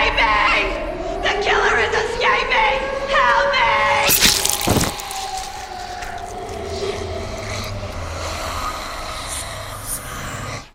baby.